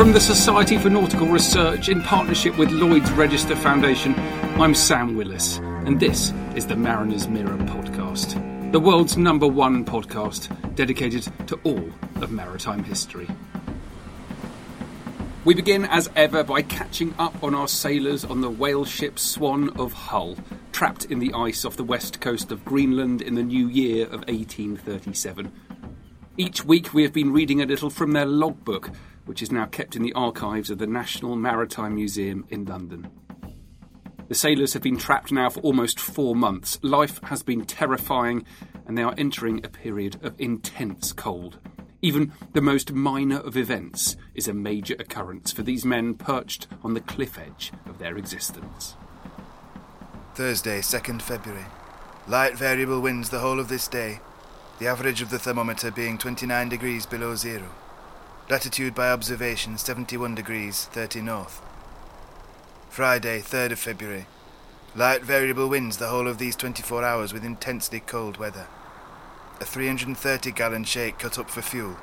From the Society for Nautical Research in partnership with Lloyd's Register Foundation, I'm Sam Willis, and this is the Mariner's Mirror podcast, the world's number one podcast dedicated to all of maritime history. We begin as ever by catching up on our sailors on the whale ship Swan of Hull, trapped in the ice off the west coast of Greenland in the new year of 1837. Each week we have been reading a little from their logbook which is now kept in the archives of the National Maritime Museum in London. The sailors have been trapped now for almost four months. Life has been terrifying, and they are entering a period of intense cold. Even the most minor of events is a major occurrence for these men perched on the cliff edge of their existence. Thursday, 2nd February. Light variable winds the whole of this day, the average of the thermometer being 29 degrees below zero. Latitude by observation 71 degrees 30 north. Friday, 3rd of February. Light variable winds the whole of these 24 hours with intensely cold weather. A 330 gallon shake cut up for fuel.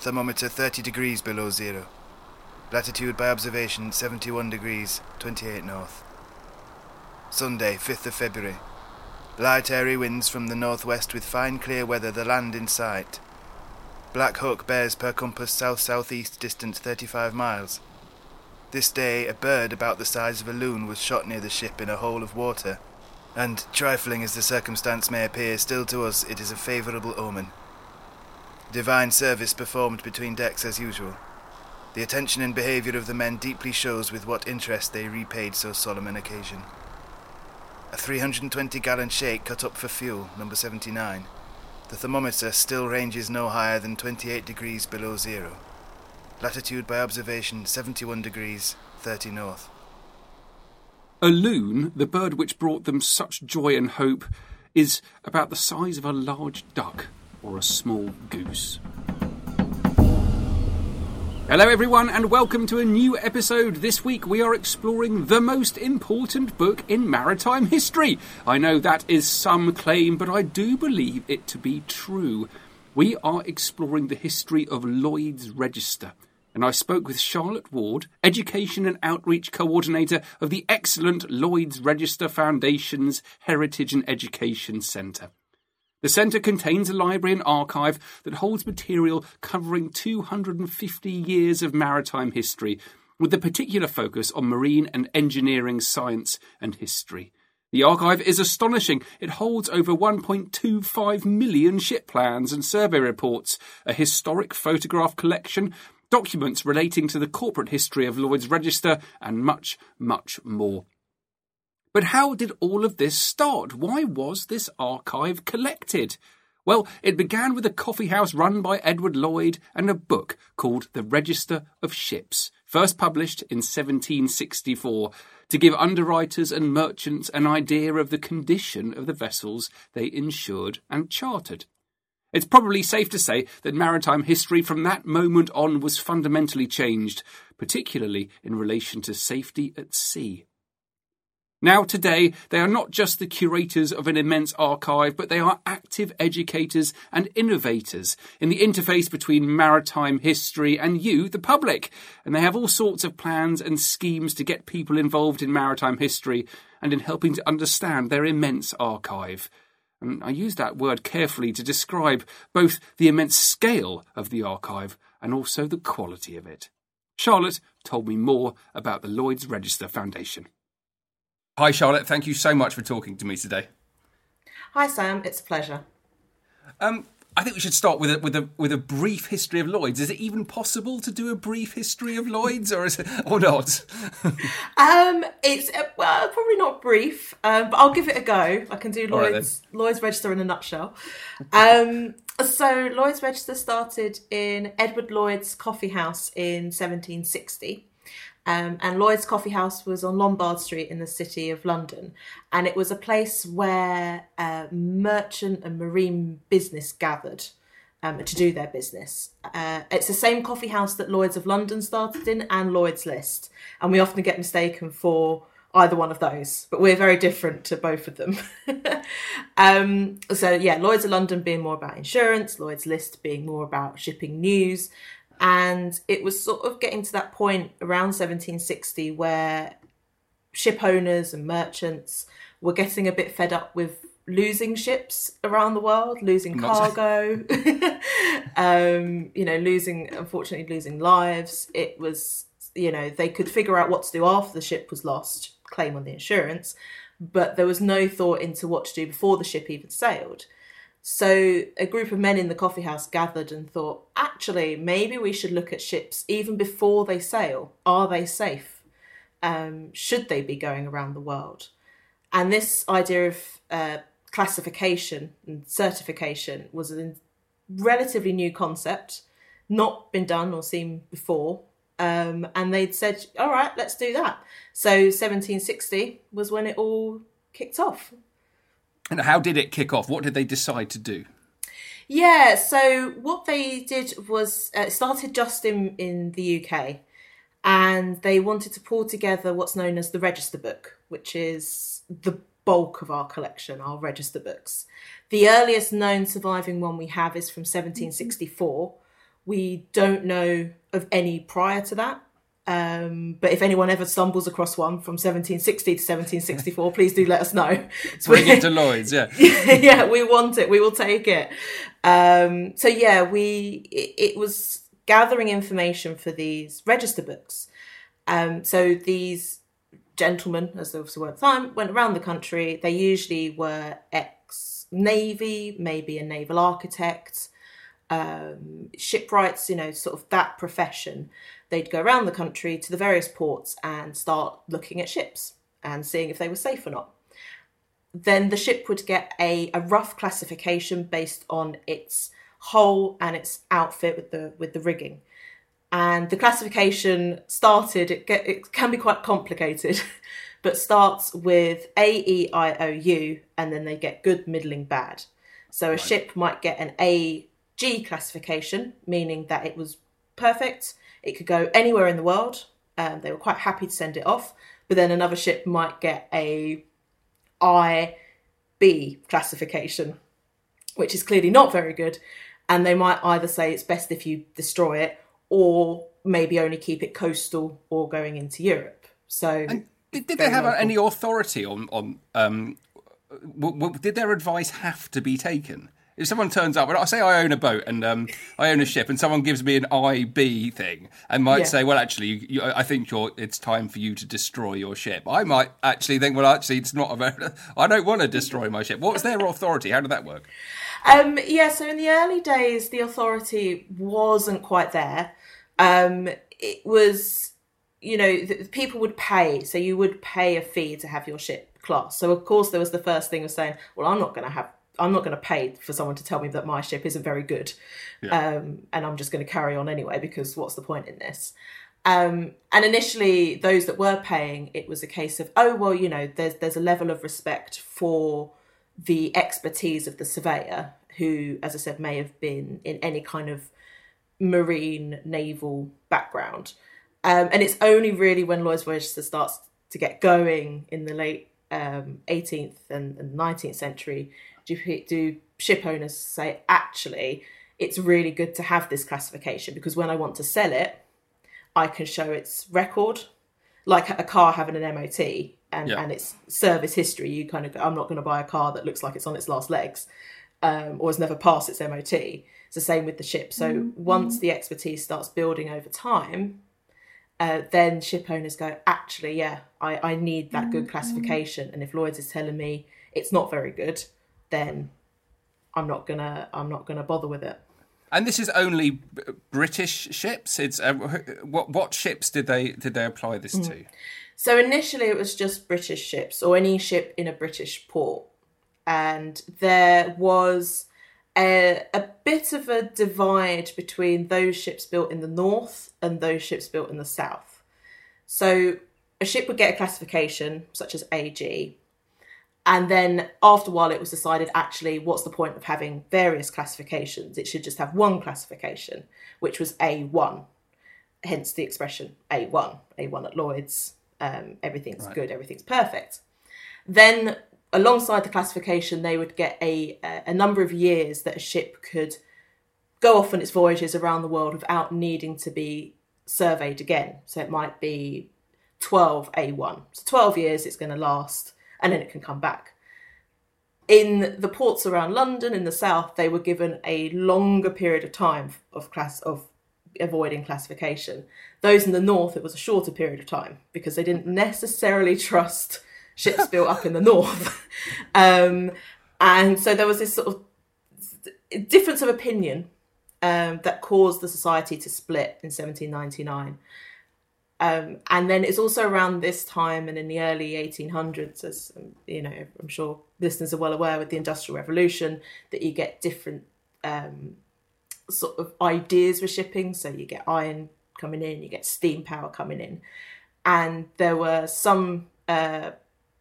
Thermometer 30 degrees below zero. Latitude by observation 71 degrees 28 north. Sunday, 5th of February. Light airy winds from the northwest with fine clear weather, the land in sight. Black Hook bears per compass south-southeast distance 35 miles. This day a bird about the size of a loon was shot near the ship in a hole of water, and, trifling as the circumstance may appear, still to us it is a favourable omen. Divine service performed between decks as usual. The attention and behaviour of the men deeply shows with what interest they repaid so solemn an occasion. A 320 gallon shake cut up for fuel, number 79. The thermometer still ranges no higher than 28 degrees below zero. Latitude by observation 71 degrees 30 north. A loon, the bird which brought them such joy and hope, is about the size of a large duck or a small goose. Hello, everyone, and welcome to a new episode. This week we are exploring the most important book in maritime history. I know that is some claim, but I do believe it to be true. We are exploring the history of Lloyd's Register. And I spoke with Charlotte Ward, Education and Outreach Coordinator of the excellent Lloyd's Register Foundation's Heritage and Education Centre. The centre contains a library and archive that holds material covering 250 years of maritime history, with a particular focus on marine and engineering science and history. The archive is astonishing. It holds over 1.25 million ship plans and survey reports, a historic photograph collection, documents relating to the corporate history of Lloyd's Register, and much, much more. But how did all of this start? Why was this archive collected? Well, it began with a coffee house run by Edward Lloyd and a book called The Register of Ships, first published in 1764, to give underwriters and merchants an idea of the condition of the vessels they insured and chartered. It's probably safe to say that maritime history from that moment on was fundamentally changed, particularly in relation to safety at sea. Now, today, they are not just the curators of an immense archive, but they are active educators and innovators in the interface between maritime history and you, the public. And they have all sorts of plans and schemes to get people involved in maritime history and in helping to understand their immense archive. And I use that word carefully to describe both the immense scale of the archive and also the quality of it. Charlotte told me more about the Lloyd's Register Foundation. Hi, Charlotte. Thank you so much for talking to me today. Hi, Sam. It's a pleasure. Um, I think we should start with a with a with a brief history of Lloyd's. Is it even possible to do a brief history of Lloyd's, or is it or not? um, it's uh, well, probably not brief, um, but I'll give it a go. I can do Lloyd's right, Lloyd's Register in a nutshell. Um, so Lloyd's Register started in Edward Lloyd's coffee house in 1760. Um, and Lloyd's Coffee House was on Lombard Street in the city of London. And it was a place where uh, merchant and marine business gathered um, to do their business. Uh, it's the same coffee house that Lloyd's of London started in and Lloyd's List. And we often get mistaken for either one of those, but we're very different to both of them. um, so, yeah, Lloyd's of London being more about insurance, Lloyd's List being more about shipping news, and it was sort of getting to that point around 1760 where ship owners and merchants were getting a bit fed up with losing ships around the world, losing cargo, um, you know, losing, unfortunately, losing lives. It was, you know, they could figure out what to do after the ship was lost, claim on the insurance, but there was no thought into what to do before the ship even sailed. So a group of men in the coffee house gathered and thought, actually, maybe we should look at ships even before they sail. Are they safe? Um, should they be going around the world? And this idea of uh, classification and certification was a relatively new concept, not been done or seen before. Um, and they'd said, all right, let's do that. So 1760 was when it all kicked off. And how did it kick off? What did they decide to do? Yeah, so what they did was uh, started just in, in the UK and they wanted to pull together what's known as the register book, which is the bulk of our collection, our register books. The earliest known surviving one we have is from 1764. We don't know of any prior to that. Um, but if anyone ever stumbles across one from 1760 to 1764, please do let us know. So Bring it to Lloyd's, yeah. yeah, we want it. We will take it. Um, so yeah, we it, it, was gathering information for these register books. Um, so these gentlemen, as they obviously were at the time, went around the country. They usually were ex navy, maybe a naval architect, um, shipwrights, you know, sort of that profession they'd go around the country to the various ports and start looking at ships and seeing if they were safe or not. Then the ship would get a, a rough classification based on its hull and its outfit with the with the rigging. And the classification started, it, get, it can be quite complicated, but starts with A, E, I, O, U, and then they get good, middling, bad. So a right. ship might get an A, G classification, meaning that it was perfect. It could go anywhere in the world. Um, they were quite happy to send it off. But then another ship might get a IB classification, which is clearly not very good. And they might either say it's best if you destroy it or maybe only keep it coastal or going into Europe. So, and did, did they have local. any authority on on? Um, w- w- did their advice have to be taken? If someone turns up, well, I say I own a boat and um, I own a ship, and someone gives me an IB thing, and might yeah. say, well, actually, you, you, I think it's time for you to destroy your ship. I might actually think, well, actually, it's not a very, I don't want to destroy my ship. What was their authority? How did that work? Um, yeah, so in the early days, the authority wasn't quite there. Um, it was, you know, people would pay, so you would pay a fee to have your ship class. So of course, there was the first thing of saying, well, I'm not going to have I'm not going to pay for someone to tell me that my ship isn't very good, yeah. um, and I'm just going to carry on anyway because what's the point in this? Um, and initially, those that were paying, it was a case of, oh well, you know, there's there's a level of respect for the expertise of the surveyor, who, as I said, may have been in any kind of marine naval background. Um, and it's only really when Lloyd's Register starts to get going in the late um, 18th and, and 19th century, do, do ship owners say, actually, it's really good to have this classification because when I want to sell it, I can show its record, like a car having an MOT and, yeah. and its service history. You kind of, I'm not going to buy a car that looks like it's on its last legs um, or has never passed its MOT. It's the same with the ship. So mm-hmm. once the expertise starts building over time, uh, then ship owners go, actually, yeah, I, I need that good mm-hmm. classification. And if Lloyd's is telling me it's not very good, then I'm not gonna I'm not gonna bother with it. And this is only British ships. It's uh, what what ships did they did they apply this mm. to? So initially, it was just British ships or any ship in a British port, and there was a, a bit of a divide between those ships built in the north and those ships built in the south. So a ship would get a classification such as AG, and then after a while, it was decided actually, what's the point of having various classifications? It should just have one classification, which was A1. Hence the expression A1, A1 at Lloyd's. Um, everything's right. good, everything's perfect. Then, alongside the classification, they would get a, a number of years that a ship could go off on its voyages around the world without needing to be surveyed again. So it might be 12 A1. So 12 years it's going to last and then it can come back. In the ports around London in the south, they were given a longer period of time of class of avoiding classification. Those in the north, it was a shorter period of time because they didn't necessarily trust ships built up in the north. Um, and so there was this sort of difference of opinion um, that caused the society to split in 1799. Um, and then it's also around this time and in the early 1800s, as um, you know, I'm sure listeners are well aware with the Industrial Revolution, that you get different um, sort of ideas with shipping. So you get iron coming in, you get steam power coming in. And there were some uh,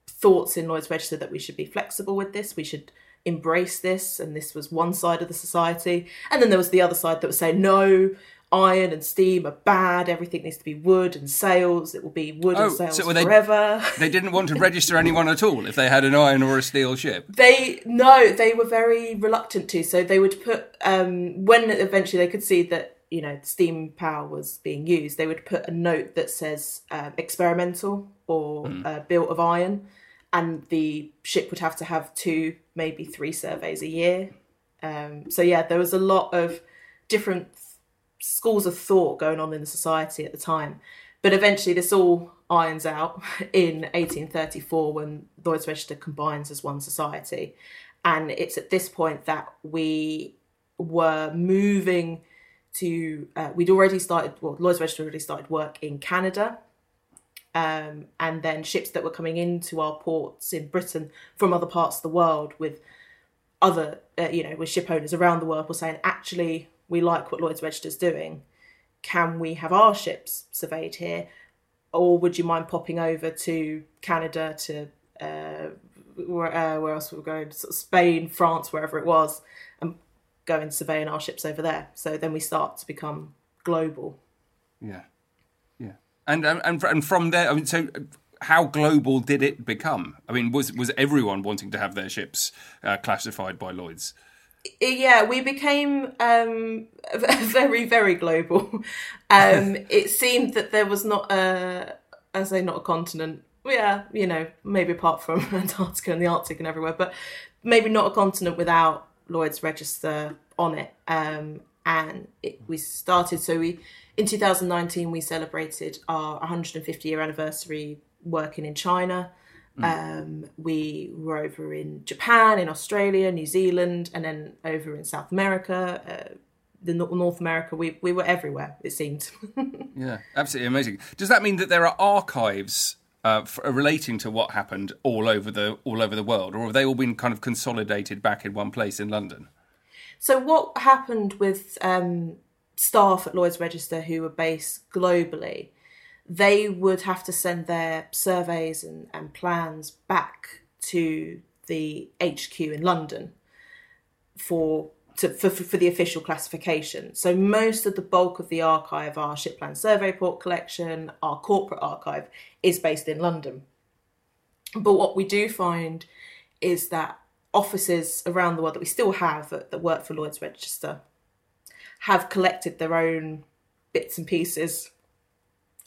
thoughts in Lloyd's Register that we should be flexible with this, we should embrace this, and this was one side of the society. And then there was the other side that was saying, no, iron and steam are bad. Everything needs to be wood and sails. It will be wood oh, and sails so forever. They, they didn't want to register anyone at all if they had an iron or a steel ship. They no, they were very reluctant to. So they would put um, when eventually they could see that you know steam power was being used. They would put a note that says um, experimental or mm. uh, built of iron, and the ship would have to have two, maybe three surveys a year. Um, so yeah, there was a lot of different schools of thought going on in the society at the time. But eventually, this all irons out in 1834 when Lloyd's Register combines as one society. And it's at this point that we were moving to, uh, we'd already started, well, Lloyd's Register already started work in Canada. Um, and then ships that were coming into our ports in Britain from other parts of the world with other, uh, you know, with ship owners around the world were saying, actually, we like what Lloyd's Register is doing. Can we have our ships surveyed here? Or would you mind popping over to Canada, to uh, where, uh, where else we were going? Sort of Spain, France, wherever it was, and go and surveying our ships over there. So then we start to become global. Yeah, yeah, and um, and and from there, I mean, so how global did it become? I mean, was was everyone wanting to have their ships uh, classified by Lloyd's? Yeah, we became um, very, very global. Um, it seemed that there was not a, I say not a continent. Yeah, you know, maybe apart from Antarctica and the Arctic and everywhere, but maybe not a continent without Lloyd's Register on it. Um, and it, we started. So we, in 2019, we celebrated our 150 year anniversary working in China. Mm. Um, we were over in Japan, in Australia, New Zealand, and then over in South America, uh, the North America. We we were everywhere. It seemed. yeah, absolutely amazing. Does that mean that there are archives uh, for, uh, relating to what happened all over the all over the world, or have they all been kind of consolidated back in one place in London? So what happened with um, staff at Lloyd's Register who were based globally? They would have to send their surveys and, and plans back to the HQ in London for to, for, for the official classification. So most of the bulk of the archive, our ship plan survey port collection, our corporate archive, is based in London. But what we do find is that offices around the world that we still have that, that work for Lloyd's Register have collected their own bits and pieces,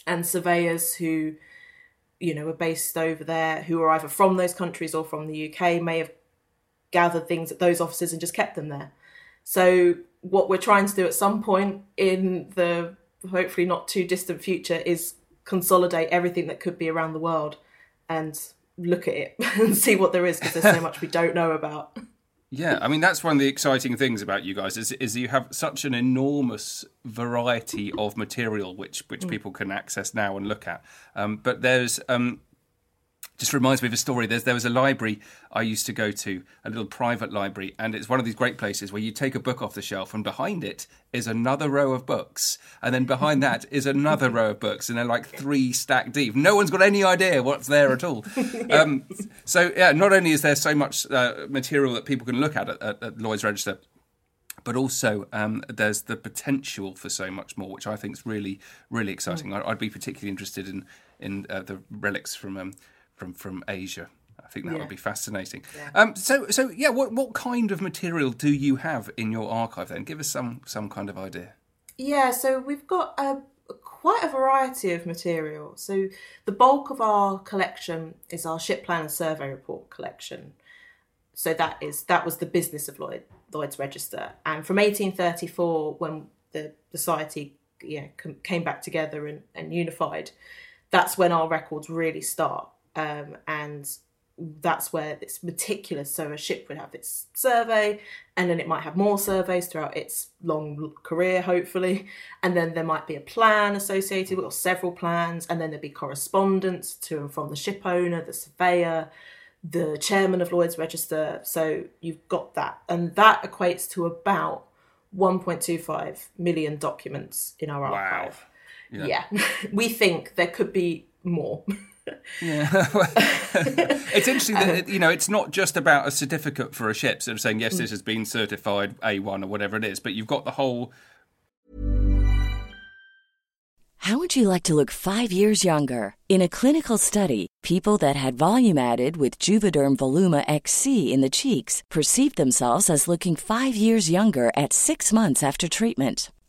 and surveyors who, you know, are based over there, who are either from those countries or from the UK, may have gathered things at those offices and just kept them there. So what we're trying to do at some point in the hopefully not too distant future is consolidate everything that could be around the world and look at it and see what there is because there's so much we don't know about. Yeah, I mean that's one of the exciting things about you guys is is you have such an enormous variety of material which which mm. people can access now and look at. Um, but there's um, just reminds me of a story. There's, there was a library I used to go to, a little private library, and it's one of these great places where you take a book off the shelf, and behind it is another row of books, and then behind that is another row of books, and they're like three stacked deep. No one's got any idea what's there at all. Um, so yeah, not only is there so much uh, material that people can look at at, at, at Lloyd's Register, but also um, there's the potential for so much more, which I think is really, really exciting. Mm. I'd be particularly interested in in uh, the relics from um, from from Asia. I think that yeah. would be fascinating. Yeah. Um, so, so yeah, what what kind of material do you have in your archive? Then, give us some some kind of idea. Yeah, so we've got a quite a variety of material. So the bulk of our collection is our ship plan and survey report collection. So that is that was the business of Lloyd, Lloyd's Register, and from 1834, when the society yeah came back together and, and unified, that's when our records really start um, and that's where it's meticulous. So a ship would have its survey, and then it might have more surveys throughout its long career, hopefully. And then there might be a plan associated with, or several plans, and then there'd be correspondence to and from the ship owner, the surveyor, the chairman of Lloyd's Register. So you've got that, and that equates to about 1.25 million documents in our archive. Wow. Yeah. yeah. we think there could be more. Yeah, it's interesting that you know it's not just about a certificate for a ship, sort of saying yes, this mm. has been certified A one or whatever it is, but you've got the whole. How would you like to look five years younger? In a clinical study, people that had volume added with Juvederm Voluma XC in the cheeks perceived themselves as looking five years younger at six months after treatment.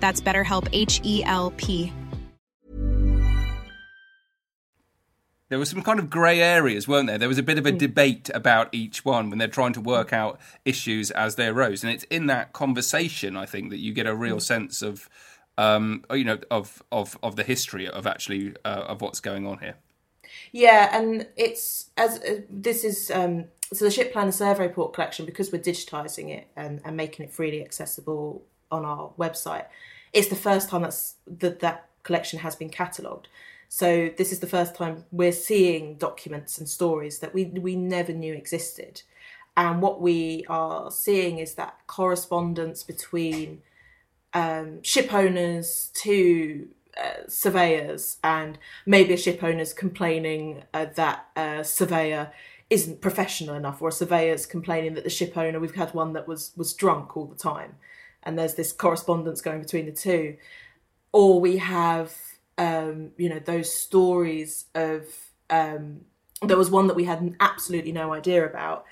That's BetterHelp, H E L P. There were some kind of grey areas, weren't there? There was a bit of a mm. debate about each one when they're trying to work out issues as they arose, and it's in that conversation, I think, that you get a real mm. sense of, um, you know, of of of the history of actually uh, of what's going on here. Yeah, and it's as uh, this is um, so the ship plan and survey report collection, because we're digitising it and, and making it freely accessible on our website, it's the first time that's that that collection has been catalogued. So this is the first time we're seeing documents and stories that we we never knew existed. And what we are seeing is that correspondence between um, ship owners to uh, surveyors, and maybe a ship owner's complaining uh, that a surveyor isn't professional enough, or a surveyor's complaining that the ship owner, we've had one that was was drunk all the time, and there's this correspondence going between the two, or we have um, you know those stories of um, there was one that we had absolutely no idea about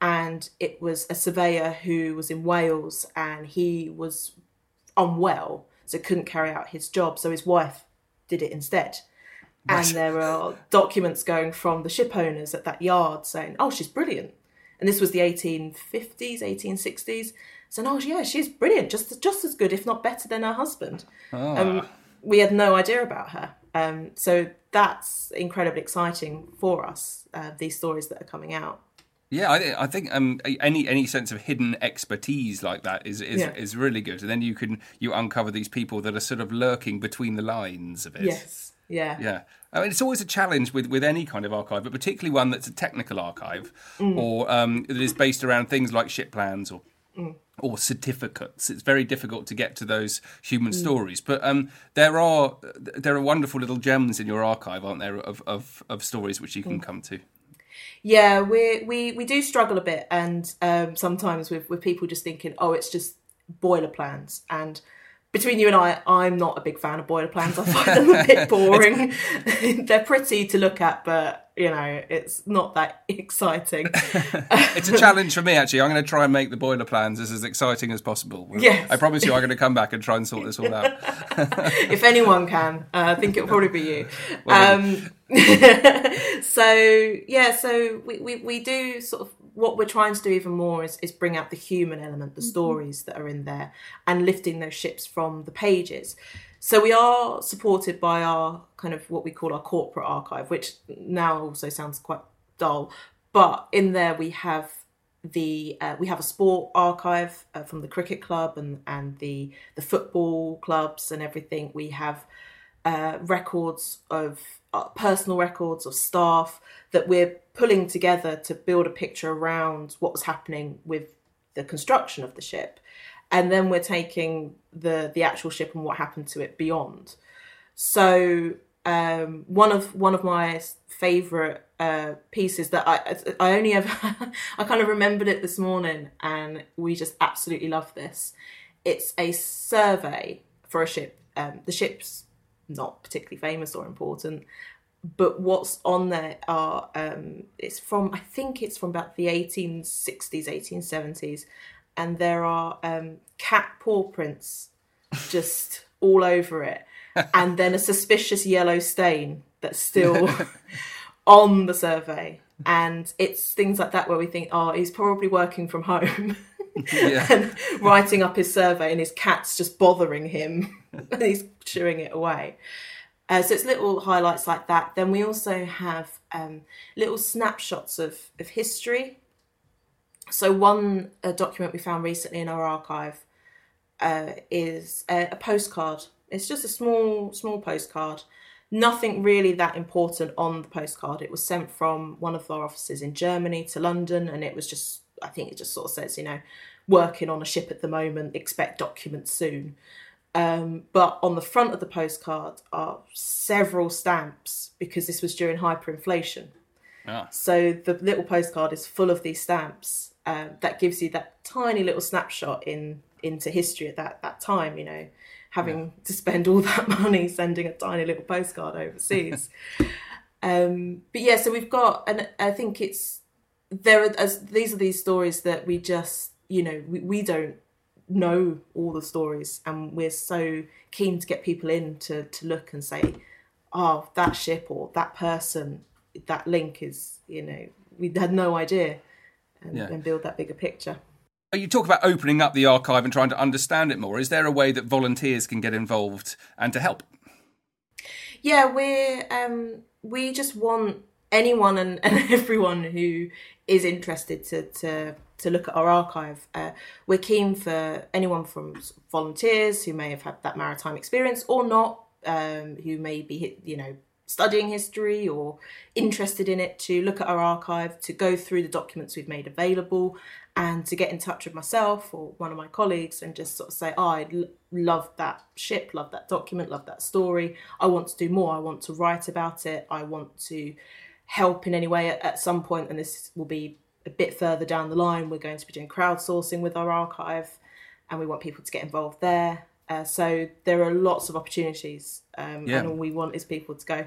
and it was a surveyor who was in Wales and he was unwell so couldn't carry out his job so his wife did it instead. And there are documents going from the ship owners at that yard saying oh she's brilliant. And this was the 1850s 1860s saying oh yeah she's brilliant just just as good if not better than her husband oh. um, we had no idea about her. Um, so that's incredibly exciting for us. Uh, these stories that are coming out. Yeah, I, I think um, any any sense of hidden expertise like that is is, yeah. is really good, and then you can you uncover these people that are sort of lurking between the lines of it. Yes. Yeah. Yeah. I mean, it's always a challenge with, with any kind of archive, but particularly one that's a technical archive mm. or um, that is based around things like ship plans or mm or certificates. It's very difficult to get to those human mm. stories, but um, there are there are wonderful little gems in your archive, aren't there, of of, of stories which you can mm. come to. Yeah, we we we do struggle a bit, and um, sometimes with with people just thinking, oh, it's just boiler plans, and between you and I, I'm not a big fan of boiler plans. I find them a bit boring. They're pretty to look at, but you know, it's not that exciting. it's a challenge for me, actually. I'm going to try and make the boiler plans as, as exciting as possible. Yes. I promise you, I'm going to come back and try and sort this all out. if anyone can, uh, I think it'll probably be you. Well, um, so yeah, so we, we, we do sort of what we're trying to do even more is, is bring out the human element, the mm-hmm. stories that are in there, and lifting those ships from the pages. So we are supported by our kind of what we call our corporate archive, which now also sounds quite dull, but in there we have the uh, we have a sport archive uh, from the cricket club and and the the football clubs and everything. We have uh, records of personal records of staff that we're pulling together to build a picture around what was happening with the construction of the ship and then we're taking the the actual ship and what happened to it beyond so um, one of one of my favorite uh, pieces that I I only ever I kind of remembered it this morning and we just absolutely love this. It's a survey for a ship. Um, the ship's not particularly famous or important, but what's on there are um, it's from I think it's from about the 1860s, 1870s, and there are um, cat paw prints just all over it, and then a suspicious yellow stain that's still on the survey, and it's things like that where we think, oh, he's probably working from home. and writing up his survey, and his cat's just bothering him, and he's chewing it away. Uh, so it's little highlights like that. Then we also have um, little snapshots of, of history. So one document we found recently in our archive uh, is a, a, postcard. It's just a small small postcard. Nothing really that important on the postcard. It was sent from one of our offices in Germany to London, and it was just I think it just sort of says you know working on a ship at the moment. Expect documents soon. Um, but on the front of the postcard are several stamps because this was during hyperinflation. Ah. So the little postcard is full of these stamps uh, that gives you that tiny little snapshot in into history at that that time. You know, having yeah. to spend all that money sending a tiny little postcard overseas. um, but yeah, so we've got, and I think it's there. Are, as these are these stories that we just you know we, we don't know all the stories and we're so keen to get people in to, to look and say oh that ship or that person that link is you know we had no idea and, yeah. and build that bigger picture. You talk about opening up the archive and trying to understand it more. Is there a way that volunteers can get involved and to help? Yeah we're um, we just want anyone and, and everyone who is interested to to to look at our archive. Uh, we're keen for anyone from volunteers who may have had that maritime experience or not, um, who may be you know studying history or interested in it to look at our archive, to go through the documents we've made available, and to get in touch with myself or one of my colleagues and just sort of say, oh, I l- love that ship, love that document, love that story. I want to do more. I want to write about it. I want to help in any way at, at some point, and this will be a bit further down the line. We're going to be doing crowdsourcing with our archive, and we want people to get involved there. Uh, so there are lots of opportunities, um, yeah. and all we want is people to go,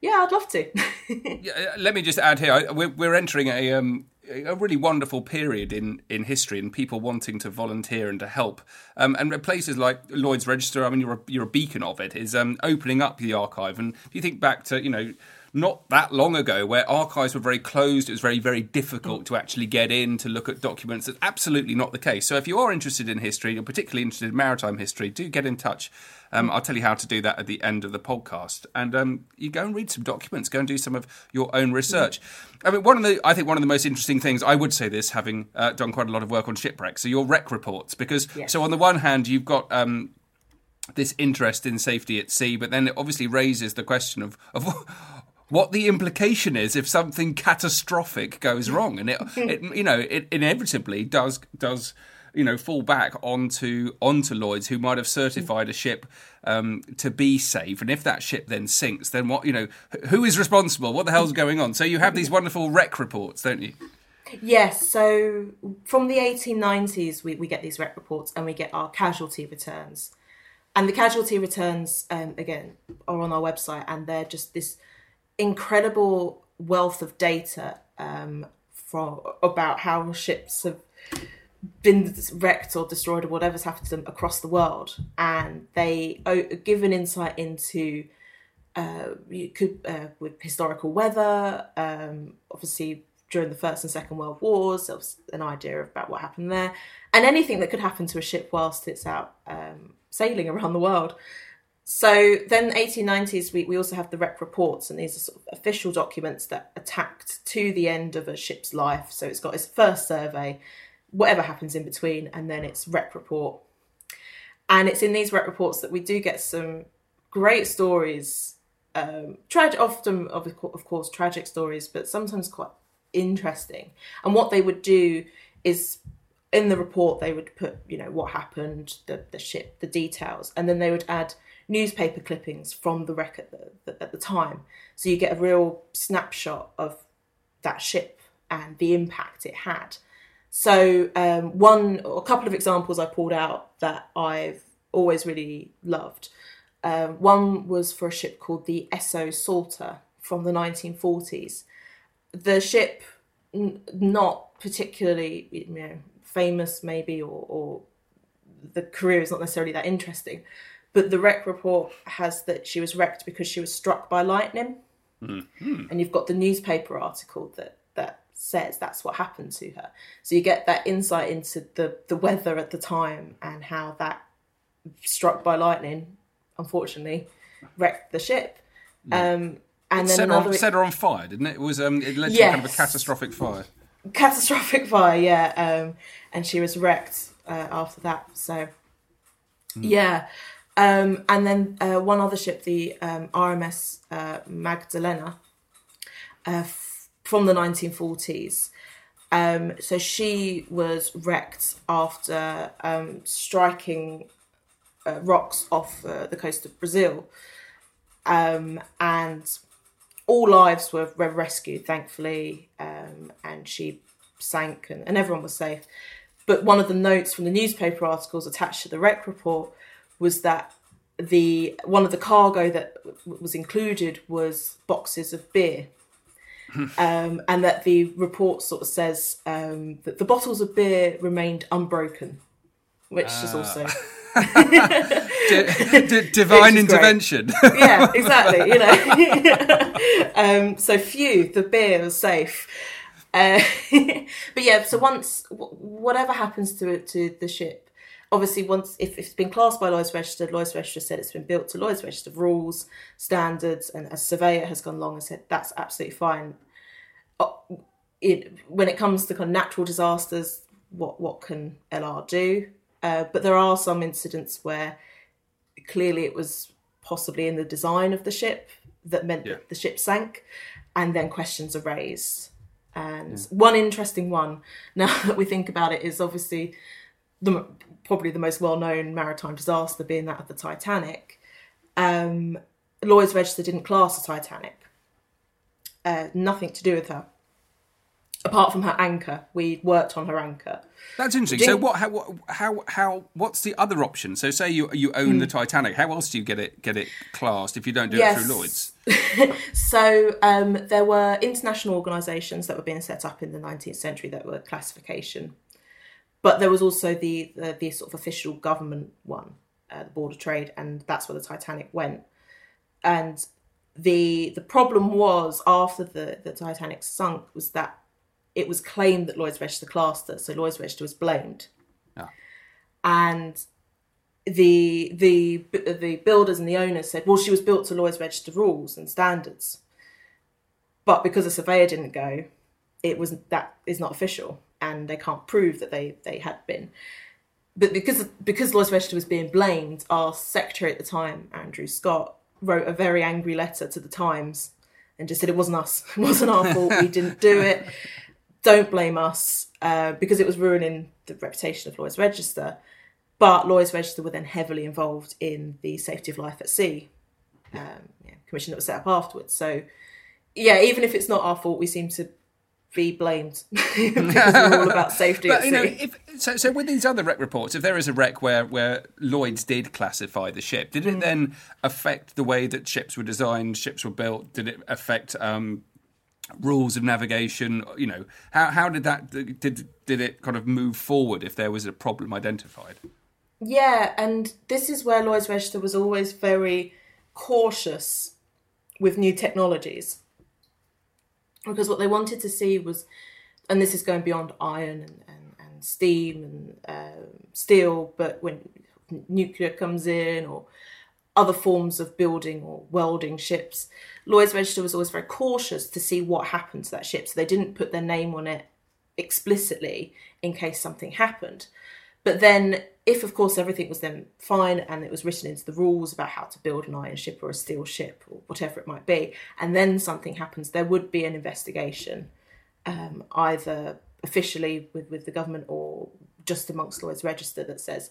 yeah, I'd love to. yeah, uh, let me just add here: we're, we're entering a um, a really wonderful period in, in history, and people wanting to volunteer and to help. Um, and places like Lloyd's Register, I mean, you're a, you're a beacon of it, is um, opening up the archive. And if you think back to you know not that long ago where archives were very closed. It was very, very difficult to actually get in to look at documents. That's absolutely not the case. So if you are interested in history, you're particularly interested in maritime history, do get in touch. Um, I'll tell you how to do that at the end of the podcast. And um, you go and read some documents, go and do some of your own research. I mean, one of the, I think one of the most interesting things, I would say this, having uh, done quite a lot of work on shipwrecks, are your wreck reports. Because, yes. so on the one hand, you've got um, this interest in safety at sea, but then it obviously raises the question of, of what the implication is if something catastrophic goes wrong, and it, it you know, it inevitably does does you know fall back onto onto Lloyd's, who might have certified a ship um, to be safe, and if that ship then sinks, then what you know, who is responsible? What the hell's going on? So you have these wonderful wreck reports, don't you? Yes, so from the 1890s, we, we get these wreck reports and we get our casualty returns. And the casualty returns, um, again, are on our website, and they're just this incredible wealth of data um, from about how ships have been wrecked or destroyed or whatever's happened to them across the world, and they give an insight into uh, could uh, with historical weather. Um, obviously, during the First and Second World Wars, there was an idea about what happened there, and anything that could happen to a ship whilst it's out um, sailing around the world. So then 1890s, we, we also have the wreck reports, and these are sort of official documents that are tacked to the end of a ship's life. So it's got its first survey, whatever happens in between, and then its wreck report. And it's in these wreck reports that we do get some great stories, um, tragic, often of, of course tragic stories, but sometimes quite interesting. And what they would do is in the report they would put, you know, what happened, the the ship, the details, and then they would add newspaper clippings from the wreck at the, at the time. So you get a real snapshot of that ship and the impact it had. So um, one or a couple of examples I pulled out that I've always really loved. Um, one was for a ship called the Esso Salter from the 1940s. The ship, n- not particularly you know, famous, maybe, or, or the career is not necessarily that interesting, but the wreck report has that she was wrecked because she was struck by lightning. Mm-hmm. And you've got the newspaper article that that says that's what happened to her. So you get that insight into the the weather at the time and how that struck by lightning, unfortunately, wrecked the ship. Yeah. Um, and then set, another... her on, set her on fire, didn't it? It was um, it led to kind of a catastrophic fire. Catastrophic fire, yeah. Um, and she was wrecked uh, after that. So, mm. yeah. Um, and then uh, one other ship, the um, RMS uh, Magdalena, uh, f- from the 1940s. Um, so she was wrecked after um, striking uh, rocks off uh, the coast of Brazil. Um, and all lives were, rescued, thankfully, um, and she sank and, and everyone was safe. But one of the notes from the newspaper articles attached to the wreck report was that the one of the cargo that was included was boxes of beer. um, and that the report sort of says um, that the bottles of beer remained unbroken, which uh. is also d- d- divine intervention. yeah, exactly. You know, um, so phew, the beer was safe. Uh, but yeah, so once whatever happens to to the ship, obviously, once if, it's been classed by Lloyd's Register, Lloyd's Register said it's been built to Lloyd's Register rules, standards, and a surveyor has gone along and said that's absolutely fine. Uh, it, when it comes to kind of natural disasters, what what can LR do? Uh, but there are some incidents where clearly it was possibly in the design of the ship that meant yeah. that the ship sank, and then questions are raised. And yeah. one interesting one, now that we think about it, is obviously the probably the most well-known maritime disaster being that of the Titanic. Um, Lloyd's Register didn't class the Titanic. Uh, nothing to do with her apart from her anchor, we worked on her anchor. That's interesting. So what? How? How? How? What's the other option? So say you you own mm. the Titanic. How else do you get it get it classed if you don't do yes. it through Lloyd's? so um, there were international organisations that were being set up in the 19th century that were classification, but there was also the the, the sort of official government one, uh, the Board of Trade, and that's where the Titanic went. And the the problem was after the the Titanic sunk was that it was claimed that Lloyd's Register classed her, so Lloyd's Register was blamed. Ah. And the the the builders and the owners said, well, she was built to Lloyd's Register rules and standards, but because a surveyor didn't go, it was that is not official, and they can't prove that they they had been. But because because Lloyd's Register was being blamed, our secretary at the time, Andrew Scott, wrote a very angry letter to the Times and just said it wasn't us, it wasn't our fault, we didn't do it don't blame us uh, because it was ruining the reputation of Lloyd's Register. But Lloyd's Register were then heavily involved in the safety of life at sea um, yeah, commission that was set up afterwards. So, yeah, even if it's not our fault, we seem to be blamed because we're all about safety but, you. Know, if, so, so with these other wreck reports, if there is a wreck where, where Lloyd's did classify the ship, did it mm. then affect the way that ships were designed, ships were built? Did it affect um, rules of navigation you know how how did that did did it kind of move forward if there was a problem identified yeah and this is where lloyd's register was always very cautious with new technologies because what they wanted to see was and this is going beyond iron and, and, and steam and uh, steel but when nuclear comes in or other forms of building or welding ships. Lloyd's Register was always very cautious to see what happened to that ship, so they didn't put their name on it explicitly in case something happened. But then, if of course everything was then fine and it was written into the rules about how to build an iron ship or a steel ship or whatever it might be, and then something happens, there would be an investigation, um, either officially with, with the government or just amongst Lloyd's Register that says,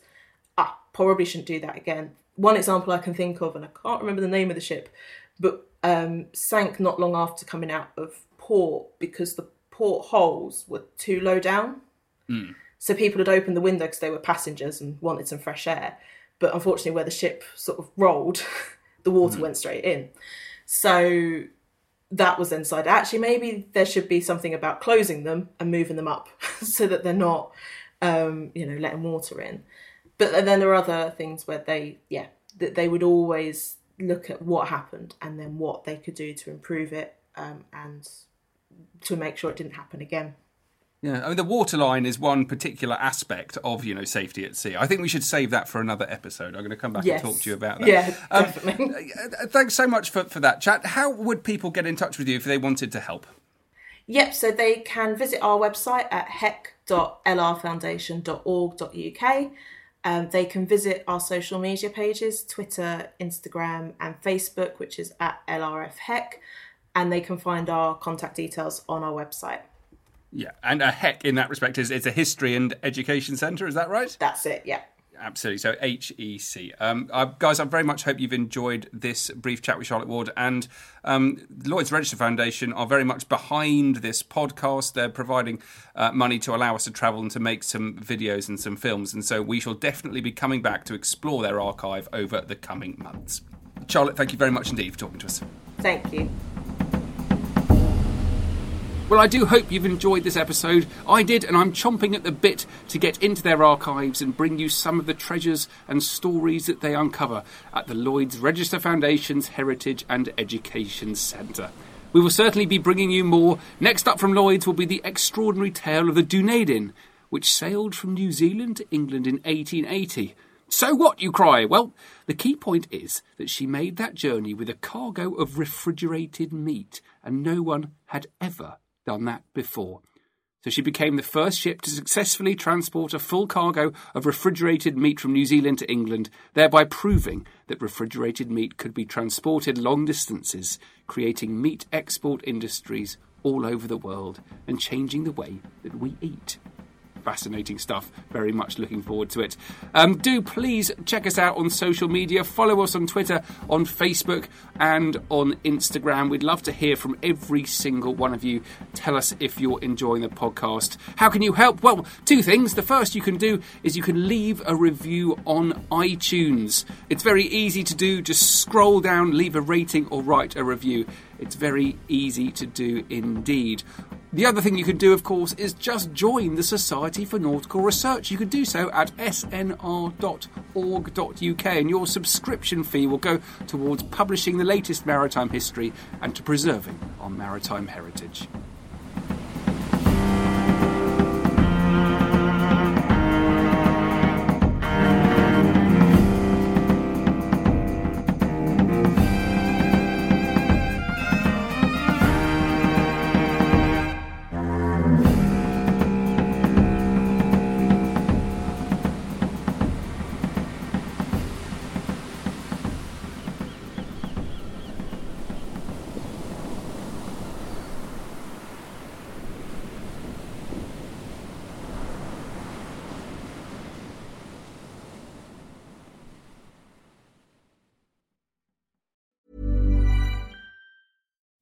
ah, probably shouldn't do that again one example I can think of, and I can't remember the name of the ship, but um, sank not long after coming out of port because the port holes were too low down. Mm. So people had opened the window because they were passengers and wanted some fresh air. But unfortunately, where the ship sort of rolled, the water mm. went straight in. So that was inside. Actually, maybe there should be something about closing them and moving them up so that they're not, um, you know, letting water in but then there are other things where they yeah that they would always look at what happened and then what they could do to improve it um, and to make sure it didn't happen again. Yeah, I mean the waterline is one particular aspect of you know safety at sea. I think we should save that for another episode. I'm going to come back yes. and talk to you about that. Yeah, um, definitely. Thanks so much for, for that chat. How would people get in touch with you if they wanted to help? Yep, so they can visit our website at hec.lrfoundation.org.uk um, they can visit our social media pages Twitter, Instagram, and Facebook, which is at LRFHEC, and they can find our contact details on our website. Yeah, and a heck in that respect is it's a history and education centre, is that right? That's it, yeah absolutely. So HEC. Um, uh, guys, I very much hope you've enjoyed this brief chat with Charlotte Ward. And um, Lloyd's Register Foundation are very much behind this podcast. They're providing uh, money to allow us to travel and to make some videos and some films. And so we shall definitely be coming back to explore their archive over the coming months. Charlotte, thank you very much indeed for talking to us. Thank you. Well, I do hope you've enjoyed this episode. I did, and I'm chomping at the bit to get into their archives and bring you some of the treasures and stories that they uncover at the Lloyd's Register Foundation's Heritage and Education Centre. We will certainly be bringing you more. Next up from Lloyd's will be the extraordinary tale of the Dunedin, which sailed from New Zealand to England in 1880. So what, you cry? Well, the key point is that she made that journey with a cargo of refrigerated meat, and no one had ever done that before. So she became the first ship to successfully transport a full cargo of refrigerated meat from New Zealand to England, thereby proving that refrigerated meat could be transported long distances, creating meat export industries all over the world and changing the way that we eat fascinating stuff. Very much looking forward to it. Um, do please check us out on social media. Follow us on Twitter, on Facebook, and on Instagram. We'd love to hear from every single one of you. Tell us if you're enjoying the podcast. How can you help? Well, two things. The first you can do is you can leave a review on iTunes. It's very easy to do. Just scroll down, leave a rating, or write a review. It's very easy to do indeed. The other thing you can do, of course, is just join the Society for Nautical Research. You can do so at snr.org.uk, and your subscription fee will go towards publishing the latest maritime history and to preserving our maritime heritage.